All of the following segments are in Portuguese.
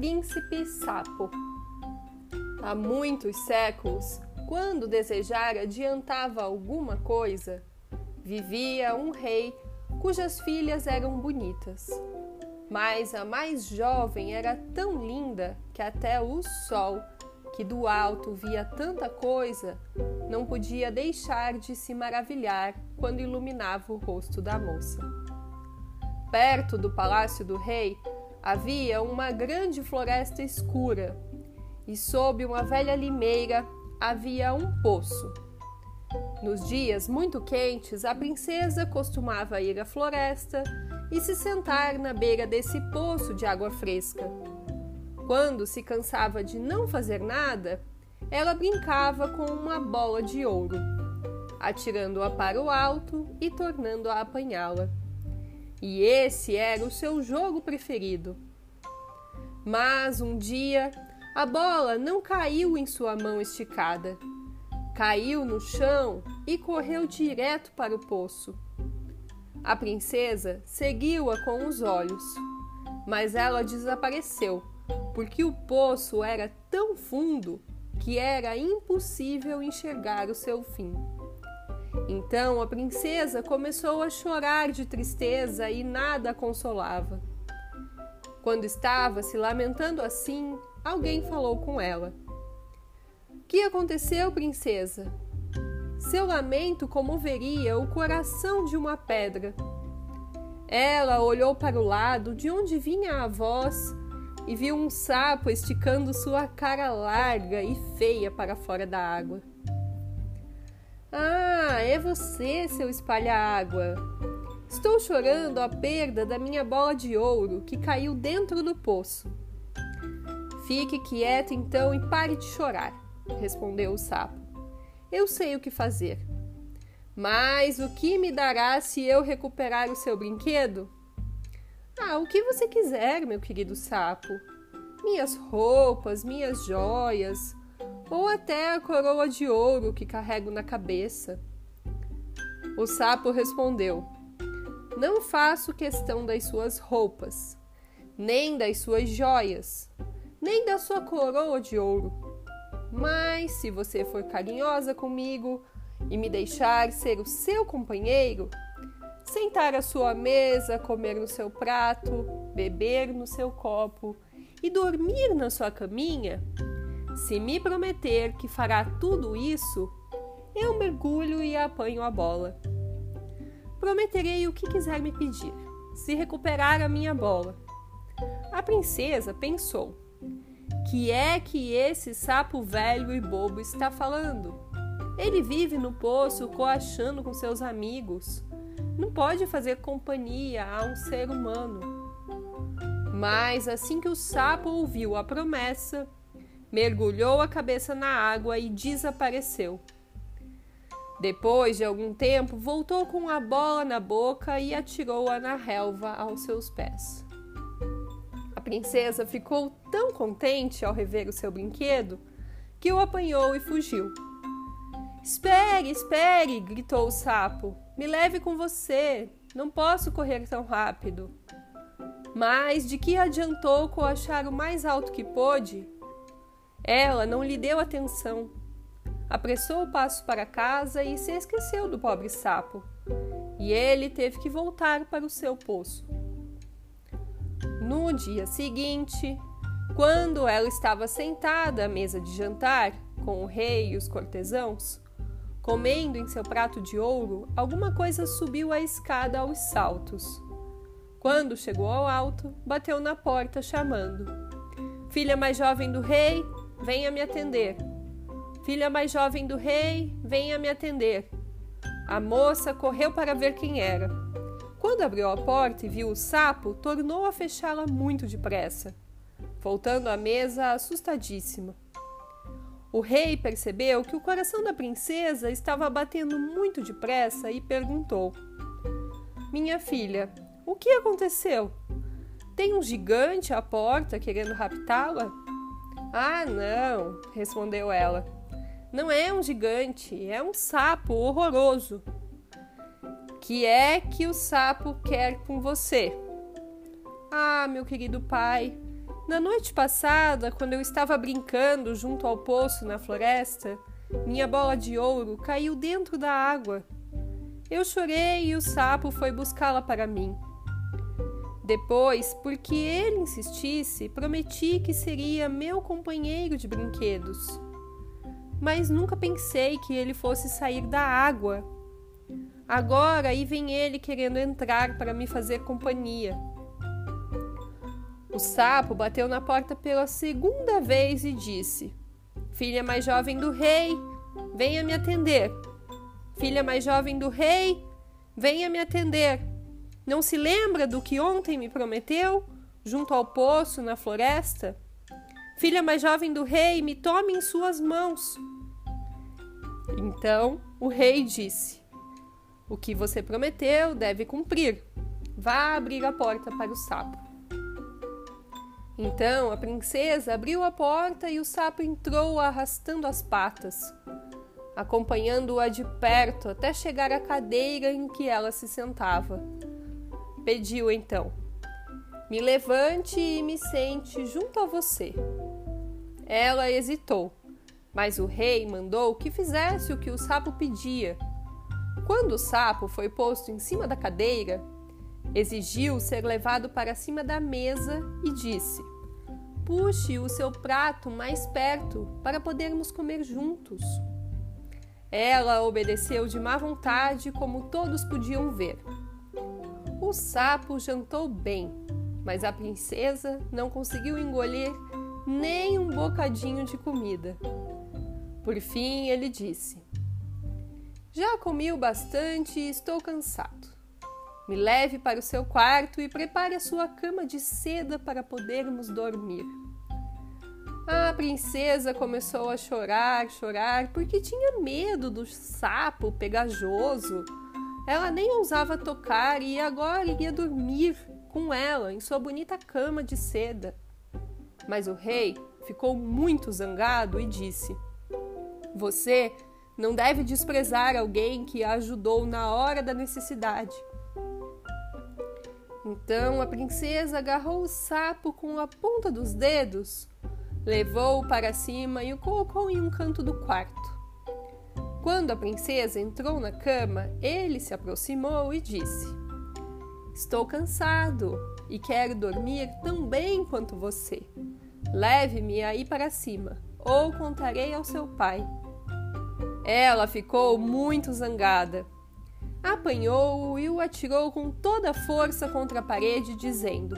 príncipe sapo. Há muitos séculos, quando desejar adiantava alguma coisa, vivia um rei cujas filhas eram bonitas. Mas a mais jovem era tão linda que até o sol, que do alto via tanta coisa, não podia deixar de se maravilhar quando iluminava o rosto da moça. Perto do palácio do rei havia uma grande floresta escura, e sob uma velha limeira havia um poço. Nos dias muito quentes, a princesa costumava ir à floresta e se sentar na beira desse poço de água fresca. Quando se cansava de não fazer nada, ela brincava com uma bola de ouro, atirando-a para o alto e tornando-a a apanhá-la. E esse era o seu jogo preferido. Mas um dia a bola não caiu em sua mão esticada. Caiu no chão e correu direto para o poço. A princesa seguiu-a com os olhos, mas ela desapareceu, porque o poço era tão fundo que era impossível enxergar o seu fim. Então a princesa começou a chorar de tristeza e nada a consolava. Quando estava se lamentando assim, alguém falou com ela. Que aconteceu, princesa? Seu lamento comoveria o coração de uma pedra. Ela olhou para o lado de onde vinha a voz e viu um sapo esticando sua cara larga e feia para fora da água. Ah, é você, seu espalha-água. Estou chorando a perda da minha bola de ouro que caiu dentro do poço. Fique quieta então e pare de chorar, respondeu o sapo. Eu sei o que fazer. Mas o que me dará se eu recuperar o seu brinquedo? Ah, o que você quiser, meu querido sapo. Minhas roupas, minhas joias, ou até a coroa de ouro que carrego na cabeça. O sapo respondeu: Não faço questão das suas roupas, nem das suas joias, nem da sua coroa de ouro. Mas se você for carinhosa comigo e me deixar ser o seu companheiro, sentar à sua mesa, comer no seu prato, beber no seu copo e dormir na sua caminha, se me prometer que fará tudo isso, eu mergulho e apanho a bola. Prometerei o que quiser me pedir, se recuperar a minha bola. A princesa pensou que é que esse sapo velho e bobo está falando? Ele vive no poço coachando com seus amigos. Não pode fazer companhia a um ser humano. Mas assim que o sapo ouviu a promessa, mergulhou a cabeça na água e desapareceu. Depois de algum tempo, voltou com a bola na boca e atirou-a na relva aos seus pés. A princesa ficou tão contente ao rever o seu brinquedo que o apanhou e fugiu. Espere, espere! gritou o sapo. Me leve com você. Não posso correr tão rápido. Mas de que adiantou coachar o mais alto que pôde? Ela não lhe deu atenção. Apressou o passo para casa e se esqueceu do pobre sapo. E ele teve que voltar para o seu poço. No dia seguinte, quando ela estava sentada à mesa de jantar com o rei e os cortesãos, comendo em seu prato de ouro, alguma coisa subiu a escada aos saltos. Quando chegou ao alto, bateu na porta chamando: Filha mais jovem do rei, venha me atender. Filha mais jovem do rei, venha me atender. A moça correu para ver quem era. Quando abriu a porta e viu o sapo, tornou a fechá-la muito depressa, voltando à mesa assustadíssima. O rei percebeu que o coração da princesa estava batendo muito depressa e perguntou: Minha filha, o que aconteceu? Tem um gigante à porta querendo raptá-la? Ah, não, respondeu ela. Não é um gigante, é um sapo horroroso que é que o sapo quer com você? Ah, meu querido pai, Na noite passada, quando eu estava brincando junto ao poço na floresta, minha bola de ouro caiu dentro da água. Eu chorei e o sapo foi buscá-la para mim. Depois, porque ele insistisse, prometi que seria meu companheiro de brinquedos. Mas nunca pensei que ele fosse sair da água. Agora aí vem ele querendo entrar para me fazer companhia. O sapo bateu na porta pela segunda vez e disse: Filha mais jovem do rei, venha me atender. Filha mais jovem do rei, venha me atender. Não se lembra do que ontem me prometeu, junto ao poço na floresta? Filha mais jovem do rei, me tome em suas mãos. Então o rei disse: O que você prometeu deve cumprir. Vá abrir a porta para o sapo. Então a princesa abriu a porta e o sapo entrou arrastando as patas, acompanhando-a de perto até chegar à cadeira em que ela se sentava. Pediu então: Me levante e me sente junto a você. Ela hesitou, mas o rei mandou que fizesse o que o sapo pedia. Quando o sapo foi posto em cima da cadeira, exigiu ser levado para cima da mesa e disse: Puxe o seu prato mais perto para podermos comer juntos. Ela obedeceu de má vontade, como todos podiam ver. O sapo jantou bem, mas a princesa não conseguiu engolir nem um bocadinho de comida. Por fim, ele disse: Já comi o bastante e estou cansado. Me leve para o seu quarto e prepare a sua cama de seda para podermos dormir. A princesa começou a chorar, chorar, porque tinha medo do sapo pegajoso ela nem ousava tocar e agora iria dormir com ela em sua bonita cama de seda. Mas o rei ficou muito zangado e disse: Você não deve desprezar alguém que a ajudou na hora da necessidade. Então a princesa agarrou o sapo com a ponta dos dedos, levou-o para cima e o colocou em um canto do quarto. Quando a princesa entrou na cama, ele se aproximou e disse: Estou cansado e quero dormir tão bem quanto você. Leve-me aí para cima, ou contarei ao seu pai. Ela ficou muito zangada. Apanhou-o e o atirou com toda a força contra a parede, dizendo: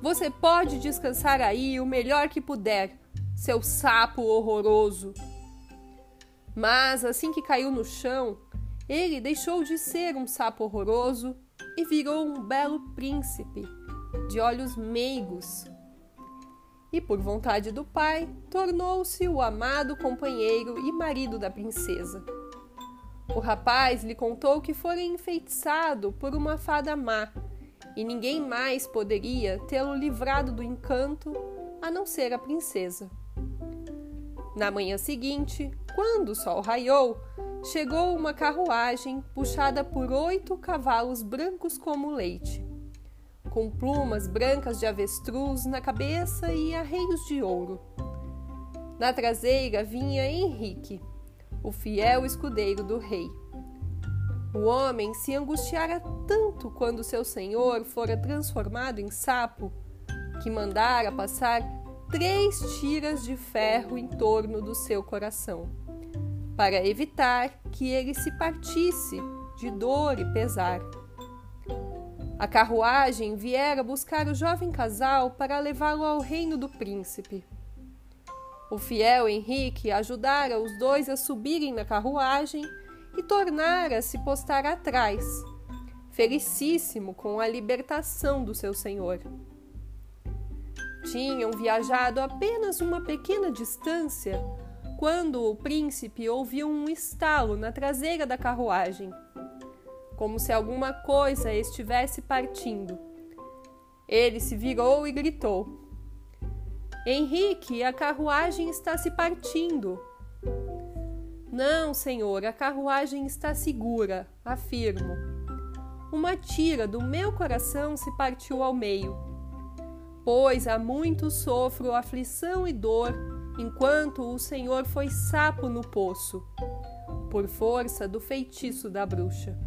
Você pode descansar aí o melhor que puder, seu sapo horroroso. Mas assim que caiu no chão, ele deixou de ser um sapo horroroso e virou um belo príncipe, de olhos meigos. E por vontade do pai, tornou-se o amado companheiro e marido da princesa. O rapaz lhe contou que fora enfeitiçado por uma fada má e ninguém mais poderia tê-lo livrado do encanto a não ser a princesa. Na manhã seguinte, quando o sol raiou, chegou uma carruagem puxada por oito cavalos brancos como leite, com plumas brancas de avestruz na cabeça e arreios de ouro. Na traseira vinha Henrique, o fiel escudeiro do rei. O homem se angustiara tanto quando seu senhor fora transformado em sapo, que mandara passar três tiras de ferro em torno do seu coração para evitar que ele se partisse de dor e pesar. A carruagem viera buscar o jovem casal para levá-lo ao reino do príncipe. O fiel Henrique ajudara os dois a subirem na carruagem e tornara se postar atrás, felicíssimo com a libertação do seu senhor. Tinham viajado apenas uma pequena distância quando o príncipe ouviu um estalo na traseira da carruagem, como se alguma coisa estivesse partindo. Ele se virou e gritou: Henrique, a carruagem está se partindo. Não, senhor, a carruagem está segura, afirmo. Uma tira do meu coração se partiu ao meio. pois há muito sofro aflição e dor, enquanto o Senhor foi sapo no poço, por força do feitiço da bruxa.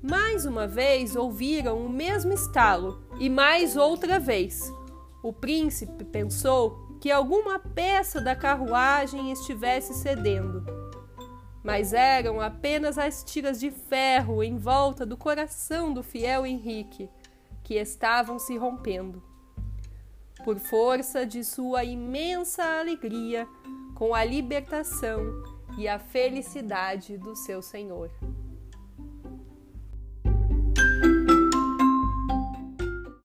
Mais uma vez ouviram o mesmo estalo, e mais outra vez. O príncipe pensou que alguma peça da carruagem estivesse cedendo. Mas eram apenas as tiras de ferro em volta do coração do fiel Henrique, que estavam se rompendo. Por força de sua imensa alegria com a libertação e a felicidade do seu Senhor.